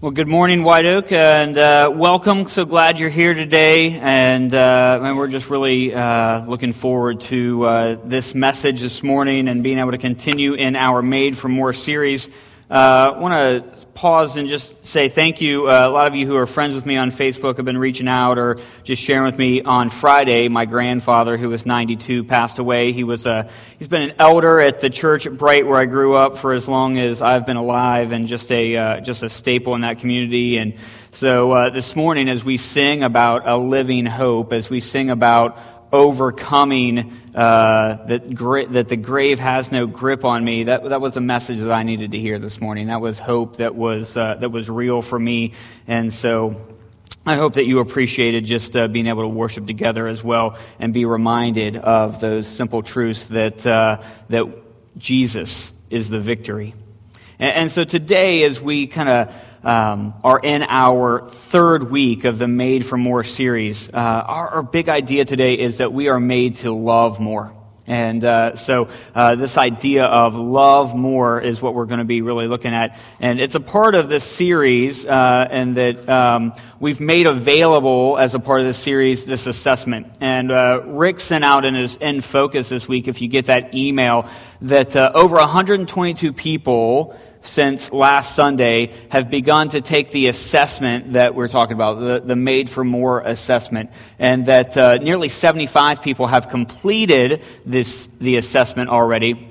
Well, good morning, White Oak, and uh, welcome. So glad you're here today, and, uh, we're just really uh, looking forward to uh, this message this morning and being able to continue in our Made for More series. Uh, I want to pause and just say thank you. Uh, a lot of you who are friends with me on Facebook have been reaching out or just sharing with me. On Friday, my grandfather, who was 92, passed away. He was a, he's been an elder at the church at Bright where I grew up for as long as I've been alive, and just a uh, just a staple in that community. And so uh, this morning, as we sing about a living hope, as we sing about overcoming uh, that, gri- that the grave has no grip on me. That, that was a message that I needed to hear this morning. That was hope that was, uh, that was real for me. And so I hope that you appreciated just uh, being able to worship together as well and be reminded of those simple truths that, uh, that Jesus is the victory. And, and so today, as we kind of um, are in our third week of the Made for More series. Uh, our, our, big idea today is that we are made to love more. And uh, so, uh, this idea of love more is what we're going to be really looking at. And it's a part of this series, uh, and that um, we've made available as a part of this series this assessment. And uh, Rick sent out in his in focus this week, if you get that email, that uh, over 122 people since last Sunday have begun to take the assessment that we're talking about, the, the Made for More assessment, and that uh, nearly 75 people have completed this, the assessment already.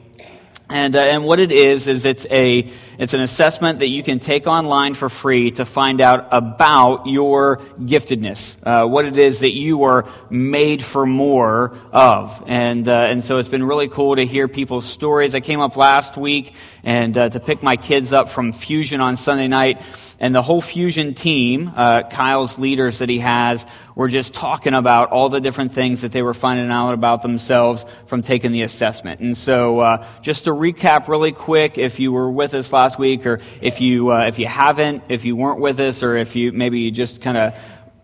And, uh, and what it is, is it's, a, it's an assessment that you can take online for free to find out about your giftedness, uh, what it is that you are made for more of. And, uh, and so it's been really cool to hear people's stories. I came up last week and uh, to pick my kids up from Fusion on Sunday night. And the whole Fusion team, uh, Kyle's leaders that he has, were just talking about all the different things that they were finding out about themselves from taking the assessment. And so, uh, just to recap really quick, if you were with us last week, or if you uh, if you haven't, if you weren't with us, or if you maybe you just kind of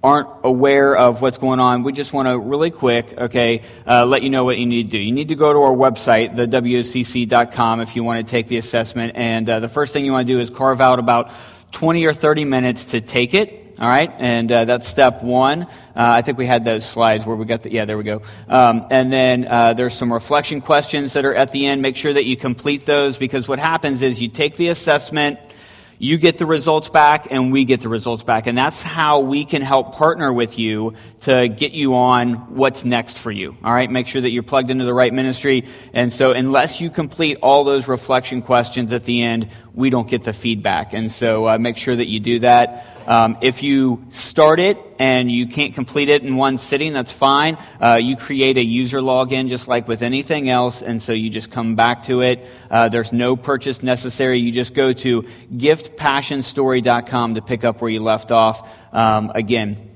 aren't aware of what's going on, we just want to really quick, okay, uh, let you know what you need to do. You need to go to our website, the WOCC.com, if you want to take the assessment. And uh, the first thing you want to do is carve out about 20 or 30 minutes to take it. All right, and uh, that's step one. Uh, I think we had those slides where we got the, yeah, there we go. Um, and then uh, there's some reflection questions that are at the end. Make sure that you complete those because what happens is you take the assessment, you get the results back, and we get the results back. And that's how we can help partner with you to get you on what's next for you. All right, make sure that you're plugged into the right ministry. And so, unless you complete all those reflection questions at the end, we don't get the feedback. And so, uh, make sure that you do that. Um, if you start it and you can't complete it in one sitting, that's fine. Uh, you create a user login just like with anything else, and so you just come back to it. Uh, there's no purchase necessary. You just go to giftpassionstory.com to pick up where you left off. Um, again,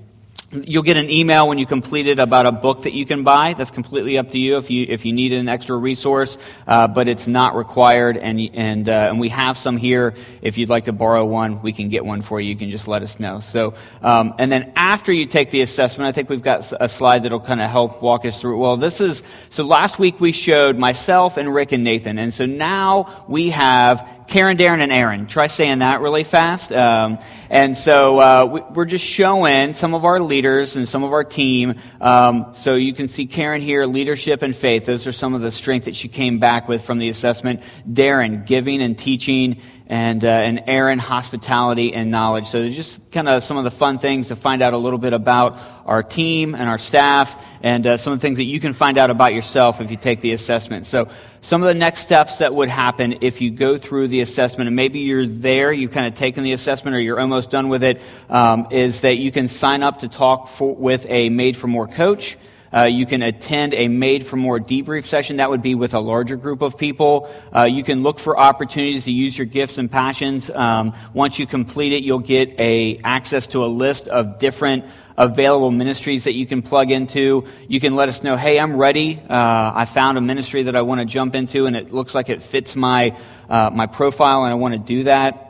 You'll get an email when you complete it about a book that you can buy. That's completely up to you if you if you need an extra resource, uh, but it's not required. And and uh, and we have some here. If you'd like to borrow one, we can get one for you. You can just let us know. So um, and then after you take the assessment, I think we've got a slide that'll kind of help walk us through. Well, this is so. Last week we showed myself and Rick and Nathan, and so now we have Karen, Darren, and Aaron. Try saying that really fast. Um, and so uh, we, are just showing some of our leaders and some of our team. Um, so you can see Karen here, leadership and faith. Those are some of the strength that she came back with from the assessment. Darren, giving and teaching and, uh, and Aaron, hospitality and knowledge. So just kind of some of the fun things to find out a little bit about our team and our staff and uh, some of the things that you can find out about yourself if you take the assessment. So some of the next steps that would happen if you go through the assessment and maybe you're there, you've kind of taken the assessment or you're almost done with it, um, is that you can sign up to talk for, with a Made for More coach. Uh, you can attend a made for more debrief session. That would be with a larger group of people. Uh, you can look for opportunities to use your gifts and passions. Um, once you complete it, you'll get a access to a list of different available ministries that you can plug into. You can let us know, hey, I'm ready. Uh, I found a ministry that I want to jump into, and it looks like it fits my uh, my profile, and I want to do that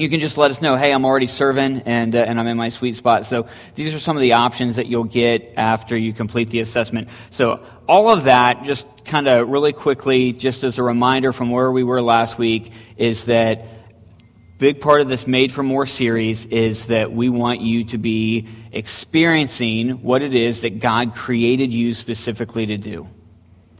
you can just let us know, hey, I'm already serving and, uh, and I'm in my sweet spot. So these are some of the options that you'll get after you complete the assessment. So all of that, just kind of really quickly, just as a reminder from where we were last week, is that big part of this Made for More series is that we want you to be experiencing what it is that God created you specifically to do.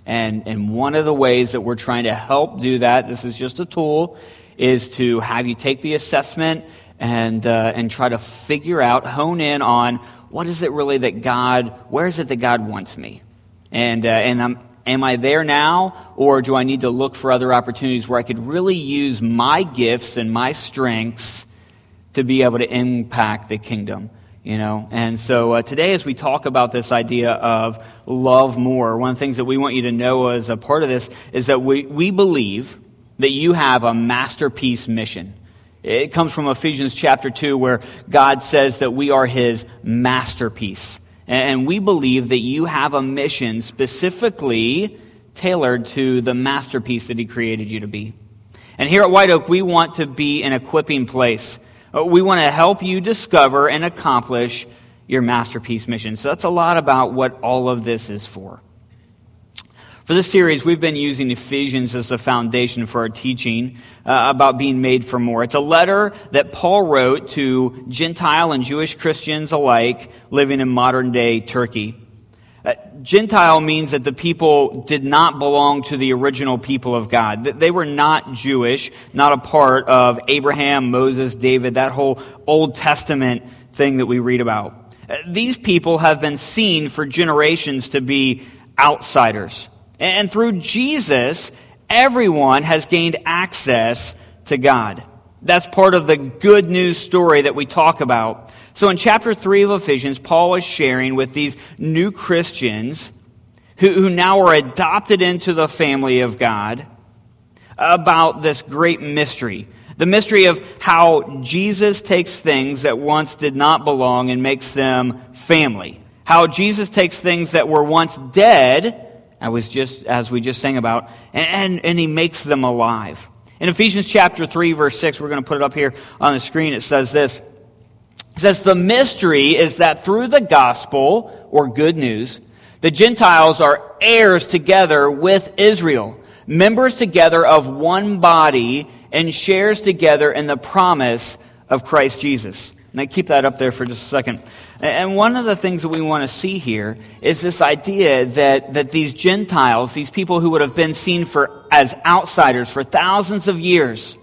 And, and one of the ways that we're trying to help do that, this is just a tool, is to have you take the assessment and, uh, and try to figure out, hone in on what is it really that God, where is it that God wants me? And, uh, and I'm, am I there now, or do I need to look for other opportunities where I could really use my gifts and my strengths to be able to impact the kingdom? You know, and so uh, today, as we talk about this idea of love more, one of the things that we want you to know as a part of this is that we, we believe that you have a masterpiece mission. It comes from Ephesians chapter 2, where God says that we are his masterpiece. And we believe that you have a mission specifically tailored to the masterpiece that he created you to be. And here at White Oak, we want to be an equipping place uh, we want to help you discover and accomplish your masterpiece mission. So that's a lot about what all of this is for. For this series, we've been using Ephesians as the foundation for our teaching uh, about being made for more. It's a letter that Paul wrote to Gentile and Jewish Christians alike living in modern day Turkey. Uh, Gentile means that the people did not belong to the original people of God. They were not Jewish, not a part of Abraham, Moses, David, that whole Old Testament thing that we read about. Uh, these people have been seen for generations to be outsiders. And through Jesus, everyone has gained access to God. That's part of the good news story that we talk about. So in chapter 3 of Ephesians, Paul is sharing with these new Christians who, who now are adopted into the family of God about this great mystery. The mystery of how Jesus takes things that once did not belong and makes them family. How Jesus takes things that were once dead, I was just, as we just sang about, and, and he makes them alive. In Ephesians chapter 3, verse 6, we're going to put it up here on the screen. It says this it says, The mystery is that through the gospel, or good news, the Gentiles are heirs together with Israel, members together of one body, and shares together in the promise of Christ Jesus. And I keep that up there for just a second. And one of the things that we want to see here is this idea that, that these Gentiles, these people who would have been seen for, as outsiders for thousands of years,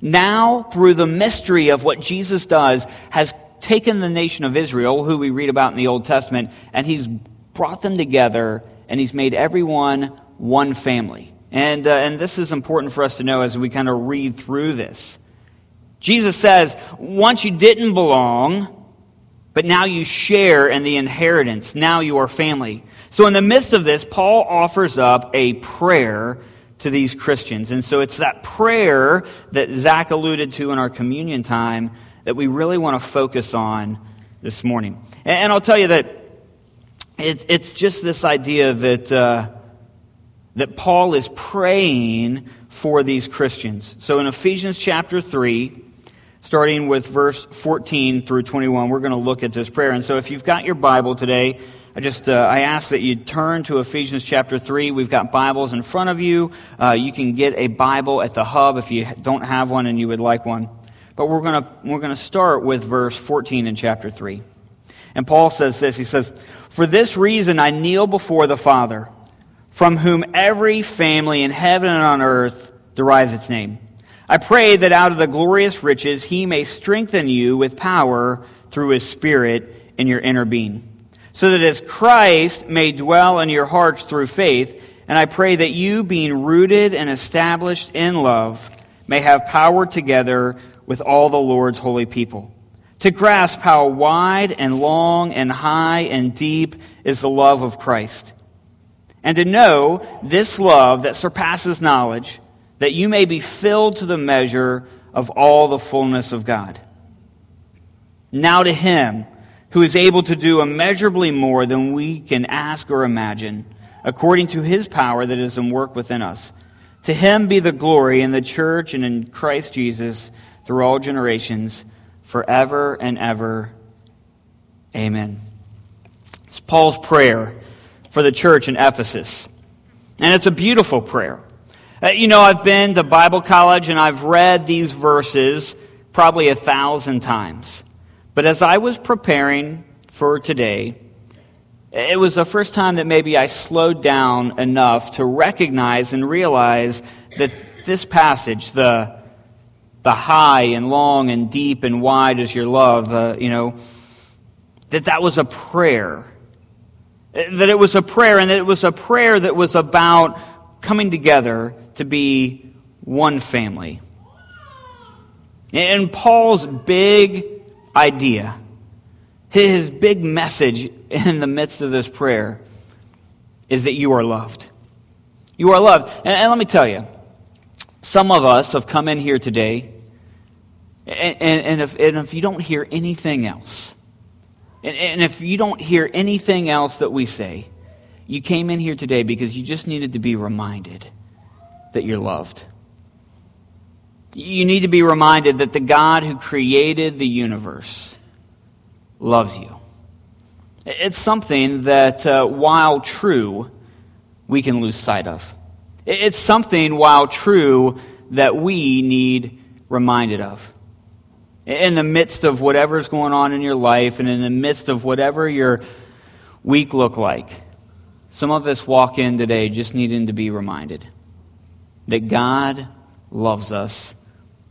now through the mystery of what Jesus does, has taken the nation of Israel, who we read about in the Old Testament, and he's brought them together and he's made everyone one family. And, uh, and this is important for us to know as we kind of read through this. Jesus says, once you didn't belong, but now you share in the inheritance. Now you are family. So in the midst of this, Paul offers up a prayer to these Christians. And so it's that prayer that Zach alluded to in our communion time that we really want to focus on this morning. And, I'll tell you that it's, it's just this idea that, uh, that Paul is praying for these Christians. So in Ephesians chapter 3, starting with verse 14 through 21. We're going to look at this prayer. And so if you've got your Bible today, I just uh, I ask that you turn to Ephesians chapter 3. We've got Bibles in front of you. Uh, you can get a Bible at the hub if you don't have one and you would like one. But we're to we're going to start with verse 14 in chapter 3. And Paul says this. He says, "For this reason I kneel before the Father, from whom every family in heaven and on earth derives its name." I pray that out of the glorious riches he may strengthen you with power through his Spirit in your inner being, so that as Christ may dwell in your hearts through faith, and I pray that you, being rooted and established in love, may have power together with all the Lord's holy people, to grasp how wide and long and high and deep is the love of Christ, and to know this love that surpasses knowledge that you may be filled to the measure of all the fullness of God. Now to him who is able to do immeasurably more than we can ask or imagine, according to his power that is in work within us. To him be the glory in the church and in Christ Jesus through all generations, forever and ever. Amen. It's Paul's prayer for the church in Ephesus. And it's a beautiful prayer. Uh, you know, I've been to Bible college and I've read these verses probably a thousand times. But as I was preparing for today, it was the first time that maybe I slowed down enough to recognize and realize that this passage, the, the high and long and deep and wide is your love, uh, you know, that that was a prayer. That it was a prayer, and that it was a prayer that was about coming together to be one family. And Paul's big idea his big message in the midst of this prayer is that you are loved. You are loved. And, and let me tell you, some of us have come in here today, and, and, and, if, and if you don't hear anything else, and, and if you don't hear anything else that we say, you came in here today because you just needed to be reminded that you're loved. You need to be reminded that the God who created the universe loves you. It's something that, uh, while true, we can lose sight of. It's something, while true, that we need reminded of. In the midst of whatever's going on in your life and in the midst of whatever your week look like, some of us walk in today just needing to be reminded that God loves us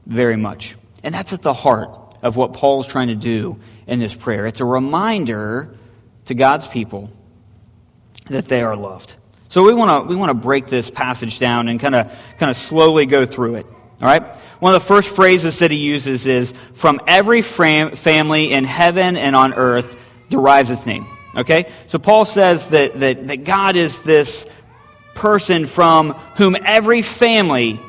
very much. And that's at the heart of what Paul's trying to do in this prayer. It's a reminder to God's people that they are loved. So we want to we want to break this passage down and kind of kind of slowly go through it. All right? One of the first phrases that he uses is from every fam- family in heaven and on earth derives its name. Okay? So Paul says that, that, that God is this person from whom every family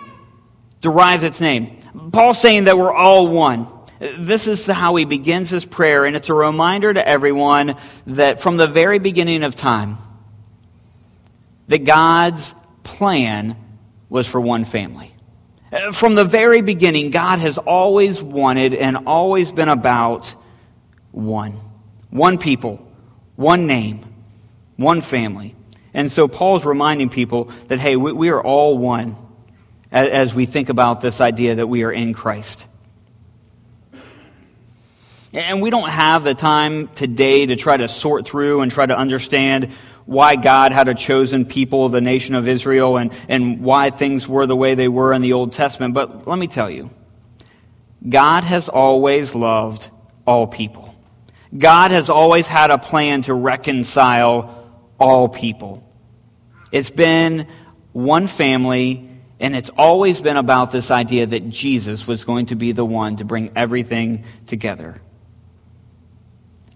derives its name. Paul's saying that we're all one. This is how he begins his prayer, and it's a reminder to everyone that from the very beginning of time, that God's plan was for one family. From the very beginning, God has always wanted and always been about one. One people, one name, one family. And so Paul's reminding people that, hey, we, we are all one as we think about this idea that we are in Christ. And we don't have the time today to try to sort through and try to understand why God had a chosen people, the nation of Israel, and, and why things were the way they were in the Old Testament. But let me tell you, God has always loved all people. God has always had a plan to reconcile all people. It's been one family, and it's always been about this idea that Jesus was going to be the one to bring everything together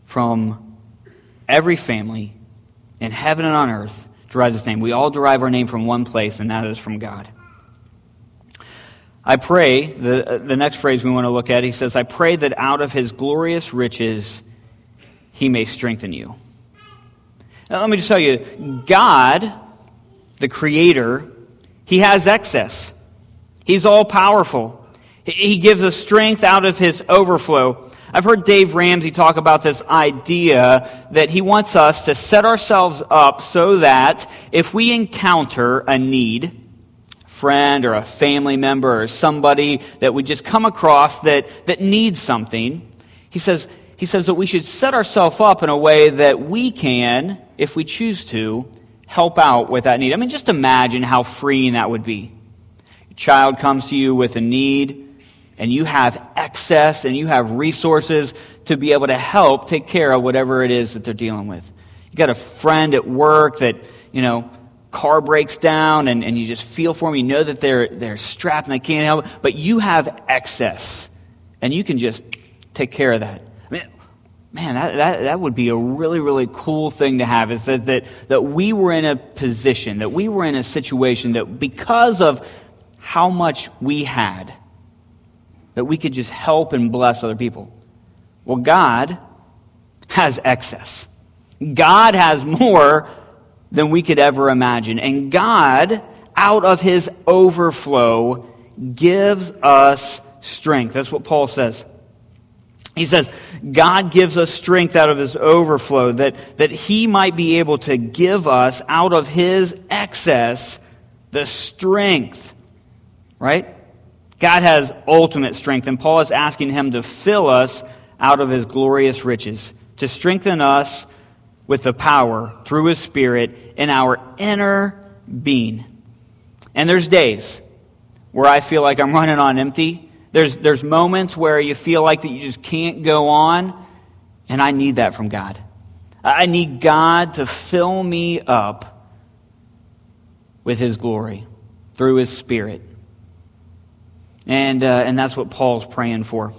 from every family in heaven and on earth derives its name. We all derive our name from one place, and that is from God. I pray, the, the next phrase we want to look at, he says, I pray that out of his glorious riches he may strengthen you. Now, let me just tell you, God, the Creator, he has excess. He's all powerful. He gives us strength out of his overflow. I've heard Dave Ramsey talk about this idea that he wants us to set ourselves up so that if we encounter a need, friend or a family member or somebody that we just come across that, that needs something, he says, he says that we should set ourselves up in a way that we can, if we choose to, help out with that need. I mean, just imagine how freeing that would be. A child comes to you with a need and you have excess and you have resources to be able to help take care of whatever it is that they're dealing with. You got a friend at work that, you know, car breaks down and, and you just feel for them. You know that they're, they're strapped and they can't help, but you have excess and you can just take care of that. Man, that, that, that would be a really, really cool thing to have is that, that, that we were in a position, that we were in a situation that because of how much we had, that we could just help and bless other people. Well, God has excess. God has more than we could ever imagine. And God, out of his overflow, gives us strength. That's what Paul says. He says, God gives us strength out of his overflow, that, that he might be able to give us out of his excess the strength, right? God has ultimate strength, and Paul is asking him to fill us out of his glorious riches, to strengthen us with the power through his Spirit in our inner being. And there's days where I feel like I'm running on empty. There's, there's moments where you feel like that you just can't go on, and I need that from God. I need God to fill me up with his glory through his Spirit. And, uh, and that's what Paul's praying for.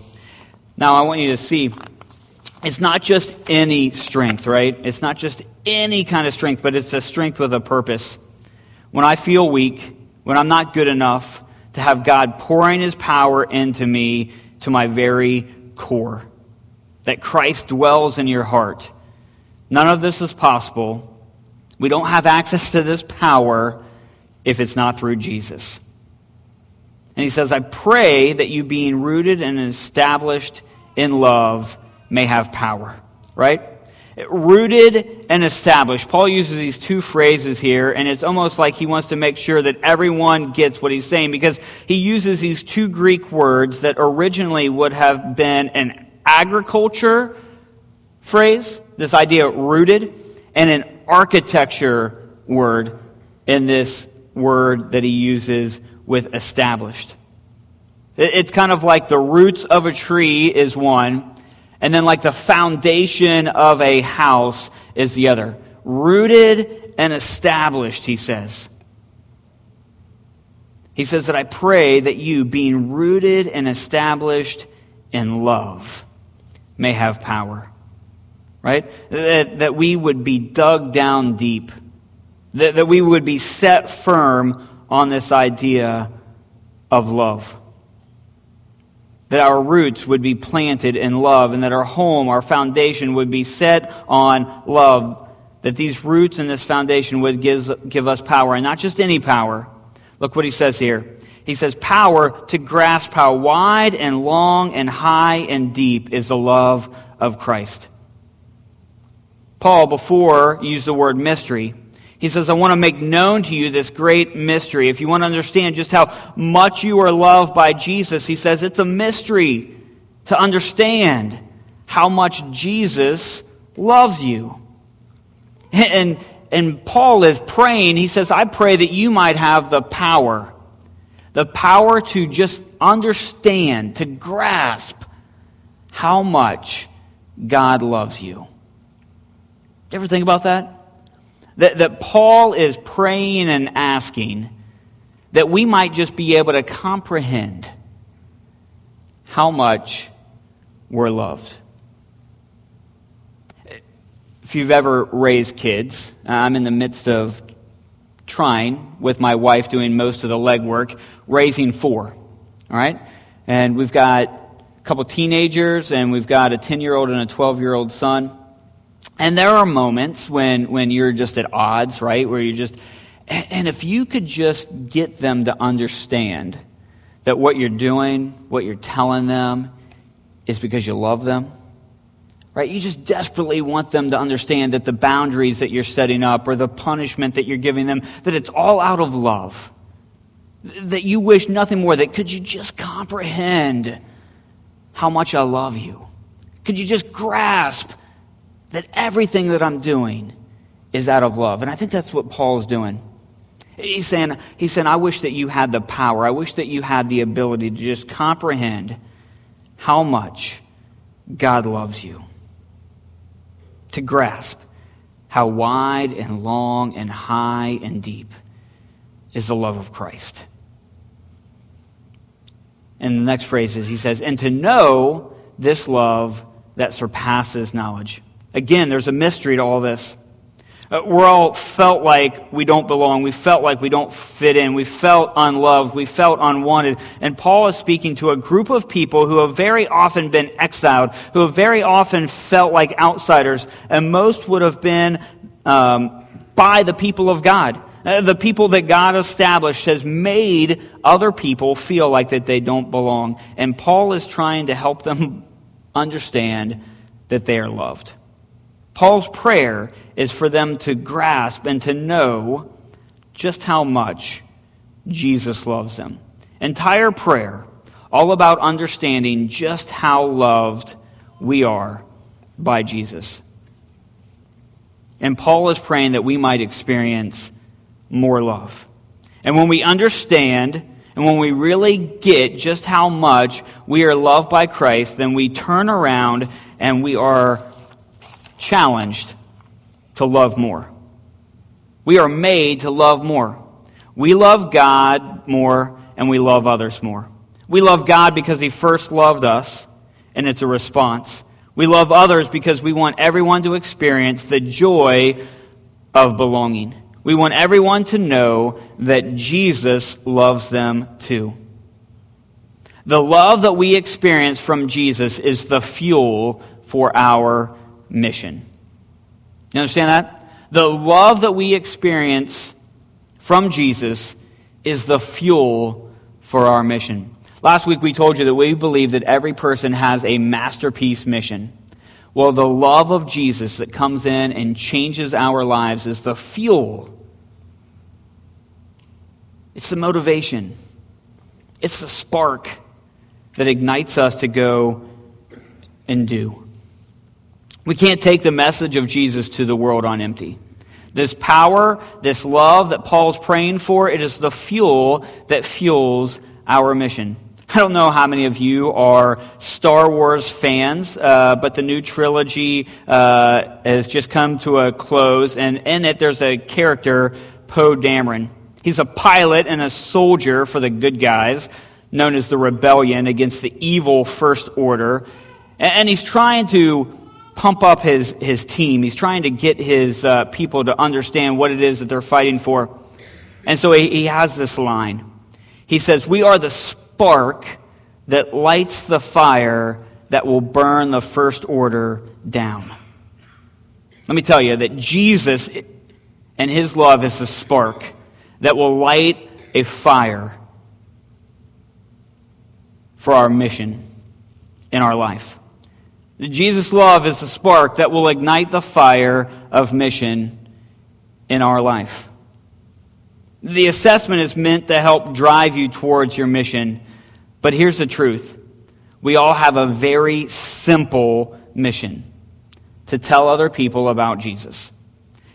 Now, I want you to see it's not just any strength, right? It's not just any kind of strength, but it's a strength with a purpose. When I feel weak, when I'm not good enough, to have God pouring his power into me to my very core. That Christ dwells in your heart. None of this is possible. We don't have access to this power if it's not through Jesus. And he says, I pray that you, being rooted and established in love, may have power. Right? Rooted and established. Paul uses these two phrases here, and it's almost like he wants to make sure that everyone gets what he's saying because he uses these two Greek words that originally would have been an agriculture phrase, this idea rooted, and an architecture word in this word that he uses with established. It's kind of like the roots of a tree is one, and then like the foundation of a house is the other. Rooted and established, he says. He says that I pray that you, being rooted and established in love, may have power. Right? That, that we would be dug down deep. That, that we would be set firm on this idea of love. That our roots would be planted in love, and that our home, our foundation, would be set on love. That these roots and this foundation would give, give us power, and not just any power. Look what he says here. He says, Power to grasp how wide and long and high and deep is the love of Christ. Paul, before, used the word mystery. He says, I want to make known to you this great mystery. If you want to understand just how much you are loved by Jesus, he says it's a mystery to understand how much Jesus loves you. And, and Paul is praying, he says, I pray that you might have the power, the power to just understand, to grasp how much God loves you. You ever think about that? That, that Paul is praying and asking that we might just be able to comprehend how much we're loved. If you've ever raised kids, I'm in the midst of trying with my wife doing most of the legwork, raising four. All right? And we've got a couple teenagers, and we've got a 10 year old and a 12 year old son. And there are moments when, when you're just at odds, right? Where you just, and if you could just get them to understand that what you're doing, what you're telling them, is because you love them, right? You just desperately want them to understand that the boundaries that you're setting up or the punishment that you're giving them, that it's all out of love. That you wish nothing more, that could you just comprehend how much I love you? Could you just grasp that everything that I'm doing is out of love. And I think that's what Paul's doing. He's saying, he's saying, I wish that you had the power. I wish that you had the ability to just comprehend how much God loves you. To grasp how wide and long and high and deep is the love of Christ. And the next phrase is, he says, and to know this love that surpasses knowledge. Again, there's a mystery to all this. Uh, we're all felt like we don't belong. We felt like we don't fit in. We felt unloved. We felt unwanted. And Paul is speaking to a group of people who have very often been exiled, who have very often felt like outsiders, and most would have been um, by the people of God. Uh, the people that God established has made other people feel like that they don't belong. And Paul is trying to help them understand that they are loved. Paul's prayer is for them to grasp and to know just how much Jesus loves them. Entire prayer all about understanding just how loved we are by Jesus. And Paul is praying that we might experience more love. And when we understand and when we really get just how much we are loved by Christ, then we turn around and we are challenged to love more. We are made to love more. We love God more and we love others more. We love God because He first loved us, and it's a response. We love others because we want everyone to experience the joy of belonging. We want everyone to know that Jesus loves them too. The love that we experience from Jesus is the fuel for our mission. You understand that? The love that we experience from Jesus is the fuel for our mission. Last week we told you that we believe that every person has a masterpiece mission. Well, the love of Jesus that comes in and changes our lives is the fuel. It's the motivation. It's the spark that ignites us to go and do. We can't take the message of Jesus to the world on empty. This power, this love that Paul's praying for, it is the fuel that fuels our mission. I don't know how many of you are Star Wars fans, uh, but the new trilogy uh, has just come to a close, and in it there's a character, Poe Dameron. He's a pilot and a soldier for the good guys, known as the Rebellion, against the evil First Order. And he's trying to pump up his, his team. He's trying to get his uh, people to understand what it is that they're fighting for. And so he, he has this line. He says, We are the spark that lights the fire that will burn the first order down. Let me tell you that Jesus and his love is the spark that will light a fire for our mission in our life. Jesus' love is the spark that will ignite the fire of mission in our life. The assessment is meant to help drive you towards your mission but here's the truth we all have a very simple mission to tell other people about Jesus.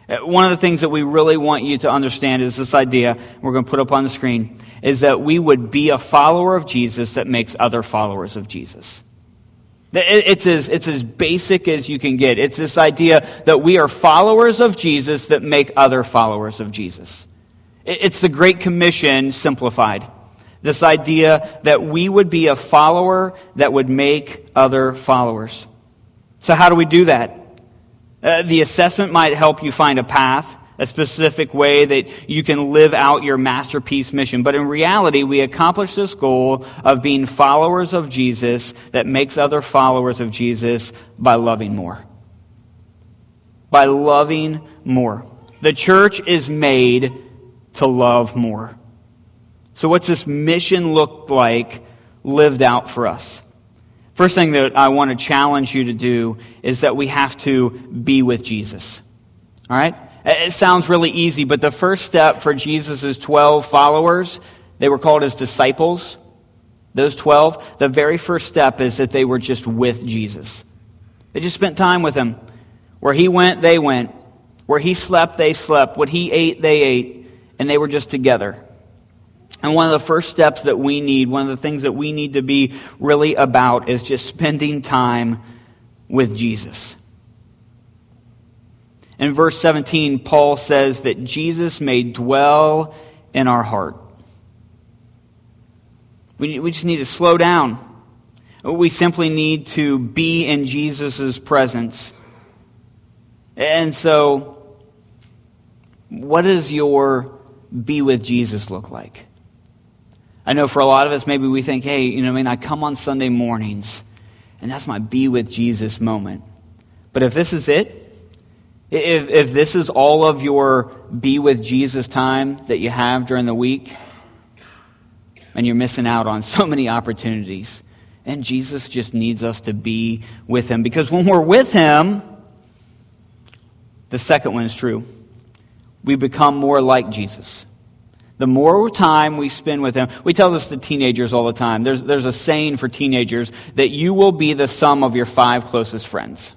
Uh, one of the things that we really want you to understand is this idea, we're going to put up on the screen, is that we would be a follower of Jesus that makes other followers of Jesus. It's as, it's as basic as you can get. It's this idea that we are followers of Jesus that make other followers of Jesus. It's the Great Commission simplified. This idea that we would be a follower that would make other followers. So, how do we do that? Uh, the assessment might help you find a path, a specific way that you can live out your masterpiece mission. But in reality, we accomplish this goal of being followers of Jesus that makes other followers of Jesus by loving more. By loving more. The church is made to love more. So, what's this mission look like lived out for us? First thing that I want to challenge you to do is that we have to be with Jesus. All right? It sounds really easy, but the first step for Jesus' 12 followers, they were called his disciples. Those 12, the very first step is that they were just with Jesus. They just spent time with him. Where he went, they went. Where he slept, they slept. What he ate, they ate. And they were just together. And one of the first steps that we need, one of the things that we need to be really about is just spending time with Jesus. In verse 17, Paul says that Jesus may dwell in our heart. We, we just need to slow down. We simply need to be in Jesus' presence. And so, what does your be with Jesus look like? I know for a lot of us, maybe we think, hey, you know, I mean, I come on Sunday mornings, and that's my be with Jesus moment. But if this is it, if, if this is all of your be with Jesus time that you have during the week, and you're missing out on so many opportunities, and Jesus just needs us to be with Him. Because when we're with Him, the second one is true. We become more like Jesus. The more time we spend with Him, we tell this to teenagers all the time. There's, there's a saying for teenagers that you will be the sum of your five closest friends.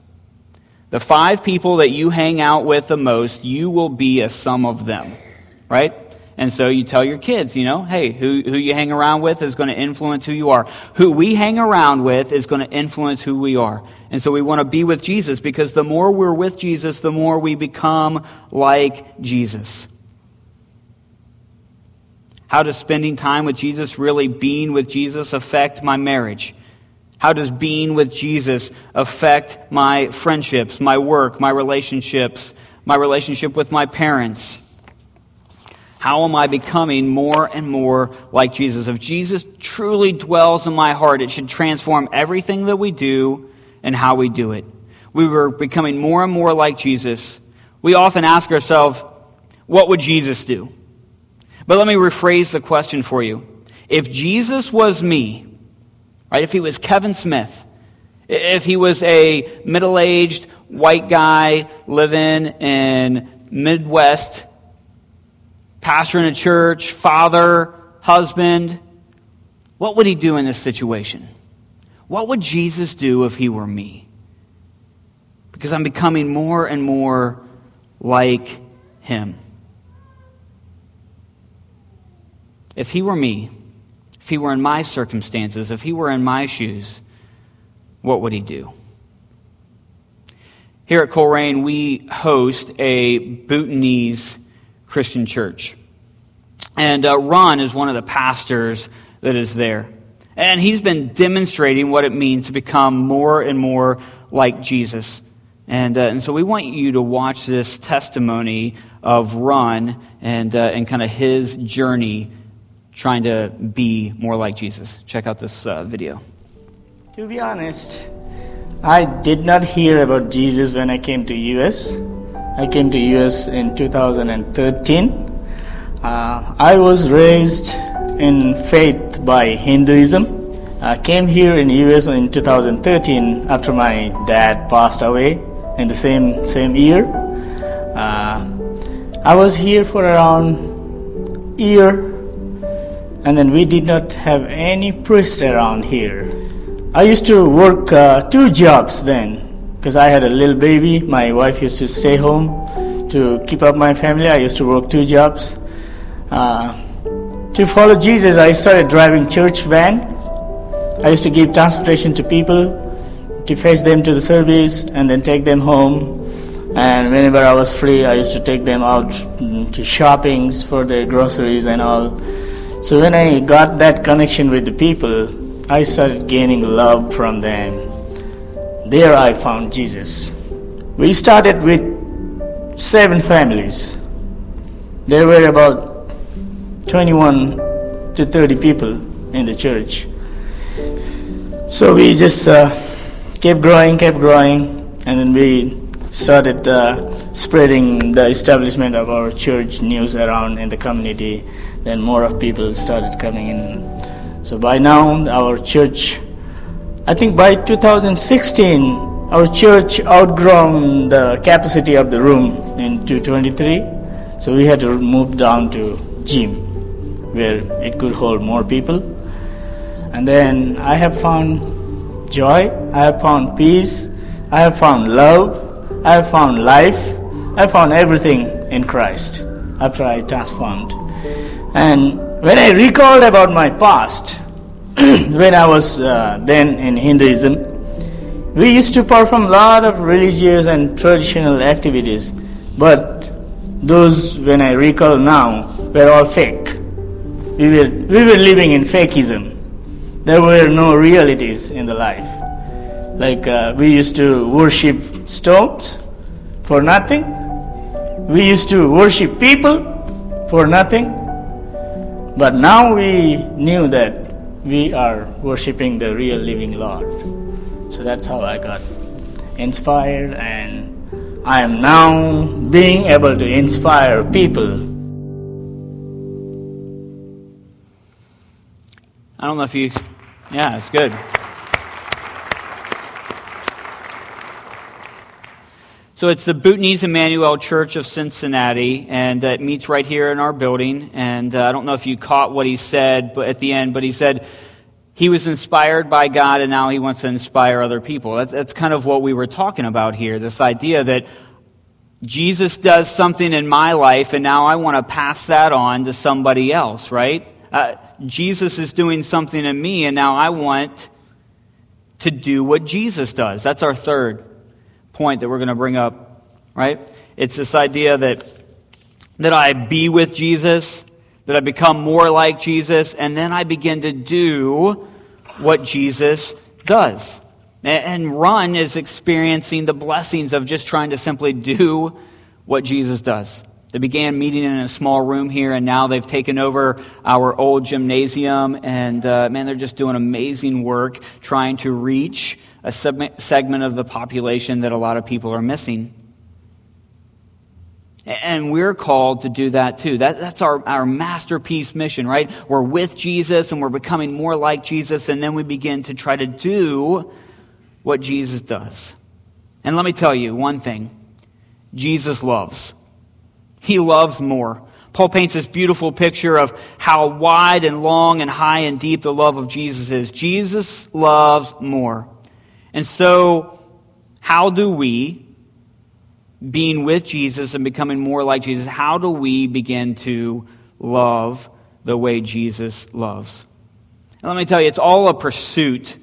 The five people that you hang out with the most, you will be a sum of them, right? And so you tell your kids, you know, hey, who, who you hang around with is going to influence who you are. Who we hang around with is going to influence who we are. And so we want to be with Jesus because the more we're with Jesus, the more we become like Jesus. How does spending time with Jesus, really being with Jesus, affect my marriage? How does being with Jesus affect my friendships, my work, my relationships, my relationship with my parents? How am I becoming more and more like Jesus? If Jesus truly dwells in my heart, it should transform everything that we do and how we do it. We were becoming more and more like Jesus. We often ask ourselves, what would Jesus do? But let me rephrase the question for you. If Jesus was me, right, if he was Kevin Smith, if he was a middle aged white guy living in Midwest, pastor in a church, father, husband, what would he do in this situation? What would Jesus do if he were me? Because I'm becoming more and more like him. If he were me, if he were in my circumstances, if he were in my shoes, what would he do? Here at Colerain, we host a Bhutanese Christian church. And uh, Ron is one of the pastors that is there. And he's been demonstrating what it means to become more and more like Jesus. And, uh, and so we want you to watch this testimony of Ron and, uh, and kind of his journey trying to be more like Jesus. Check out this uh, video. To be honest, I did not hear about Jesus when I came to US. I came to US in 2013. Uh, I was raised in faith by Hinduism. I came here in US in 2013 after my dad passed away in the same same year. Uh, I was here for around year and then we did not have any priest around here. I used to work uh, two jobs then because I had a little baby. My wife used to stay home to keep up my family. I used to work two jobs. Uh, to follow Jesus, I started driving church van. I used to give transportation to people to fetch them to the service and then take them home. And whenever I was free, I used to take them out mm, to shoppings for their groceries and all. So when I got that connection with the people, I started gaining love from them. There I found Jesus. We started with seven families. There were about 21 to 30 people in the church. So we just uh, kept growing, kept growing, and then we started uh, spreading the establishment of our church news around in the community then more of people started coming in. So by now, our church, I think by 2016, our church outgrown the capacity of the room in 223. So we had to move down to gym, where it could hold more people. And then I have found joy, I have found peace, I have found love, I have found life, I found everything in Christ after I transformed. And when I recalled about my past, when I was uh, then in Hinduism, we used to perform a lot of religious and traditional activities, but those, when I recall now, were all fake. We were, we were living in fakeism. There were no realities in the life. Like uh, we used to worship stones for nothing. We used to worship people for nothing. But now we knew that we are worshiping the real living Lord. So that's how I got inspired, and I am now being able to inspire people. I don't know if you. Yeah, it's good. So it's the Bhutanese Emmanuel Church of Cincinnati, and it meets right here in our building. And uh, I don't know if you caught what he said but at the end, but he said he was inspired by God, and now he wants to inspire other people. That's, that's kind of what we were talking about here this idea that Jesus does something in my life, and now I want to pass that on to somebody else, right? Uh, Jesus is doing something in me, and now I want to do what Jesus does. That's our third point that we're going to bring up, right? It's this idea that, that I be with Jesus, that I become more like Jesus, and then I begin to do what Jesus does. And run is experiencing the blessings of just trying to simply do what Jesus does. They began meeting in a small room here, and now they've taken over our old gymnasium. And uh, man, they're just doing amazing work trying to reach a segment of the population that a lot of people are missing. And we're called to do that too. That, that's our, our masterpiece mission, right? We're with Jesus and we're becoming more like Jesus, and then we begin to try to do what Jesus does. And let me tell you one thing Jesus loves. He loves more. Paul paints this beautiful picture of how wide and long and high and deep the love of Jesus is. Jesus loves more. And so, how do we, being with Jesus and becoming more like Jesus, how do we begin to love the way Jesus loves? And let me tell you, it's all a pursuit.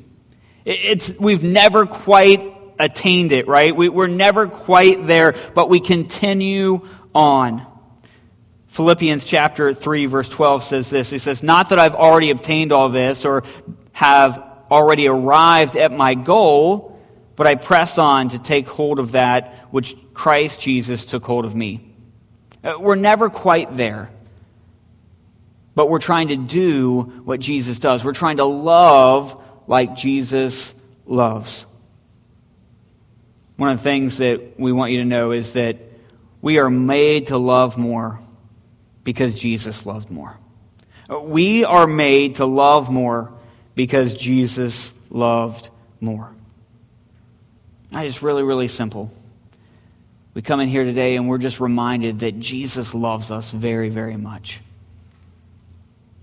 It's, we've never quite attained it, right? We, we're never quite there, but we continue on. Philippians chapter 3, verse 12 says this. He says, Not that I've already obtained all this or have already arrived at my goal, but I press on to take hold of that which Christ Jesus took hold of me. Uh, we're never quite there. But we're trying to do what Jesus does. We're trying to love like Jesus loves. One of the things that we want you to know is that we are made to love more because Jesus loved more. Uh, we are made to love more because Jesus loved more. It's really, really simple. We come in here today and we're just reminded that Jesus loves us very, very much.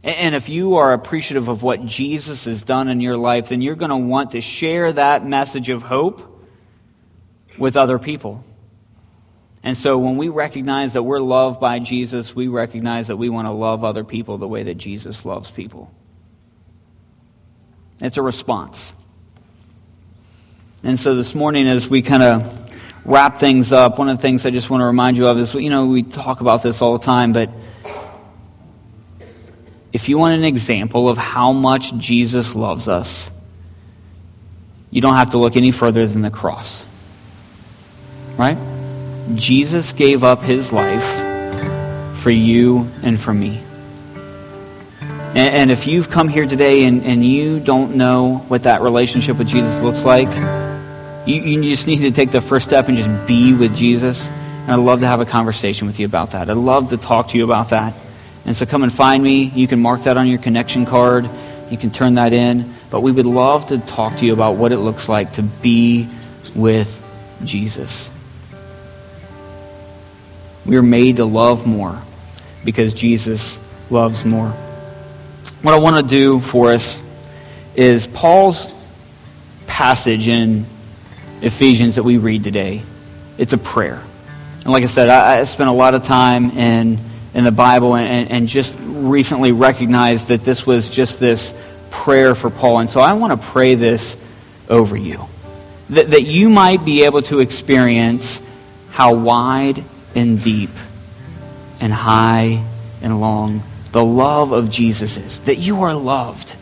And if you are appreciative of what Jesus has done in your life, then you're going to want to share that message of hope with other people. And so when we recognize that we're loved by Jesus, we recognize that we want to love other people the way that Jesus loves people. It's a response. And so this morning, as we kind of wrap things up, one of the things I just want to remind you of is you know, we talk about this all the time, but if you want an example of how much Jesus loves us, you don't have to look any further than the cross. Right? Jesus gave up his life for you and for me. And, if you've come here today and, and you don't know what that relationship with Jesus looks like, you, you just need to take the first step and just be with Jesus. And I'd love to have a conversation with you about that. I'd love to talk to you about that. And so come and find me. You can mark that on your connection card. You can turn that in. But we would love to talk to you about what it looks like to be with Jesus. We are made to love more because Jesus loves more. What I want to do for us is Paul's passage in Ephesians that we read today. It's a prayer. And like I said, I, I spent a lot of time in, in the Bible and, and just recently recognized that this was just this prayer for Paul. And so I want to pray this over you. That, that you might be able to experience how wide and deep and high and long the love of Jesus is, that you are loved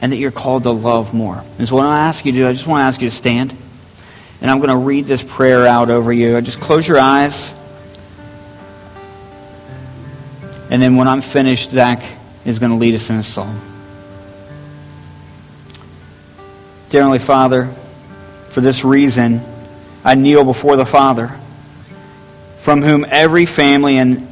and that you're called to love more. And so what I ask you to do, I just want to ask you to stand. And I'm going to read this prayer out over you. Just close your eyes. And then when I'm finished, Zach is going to lead us in a song. Dear Heavenly Father, for this reason, I kneel before the Father, from whom every family in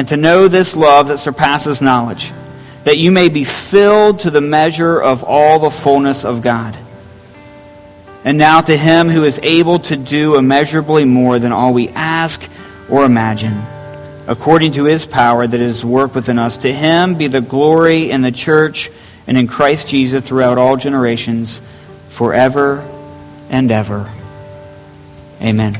and to know this love that surpasses knowledge, that you may be filled to the measure of all the fullness of God. And now to him who is able to do immeasurably more than all we ask or imagine, according to his power that is worked within us, to him be the glory in the church and in Christ Jesus throughout all generations, forever and ever. Amen.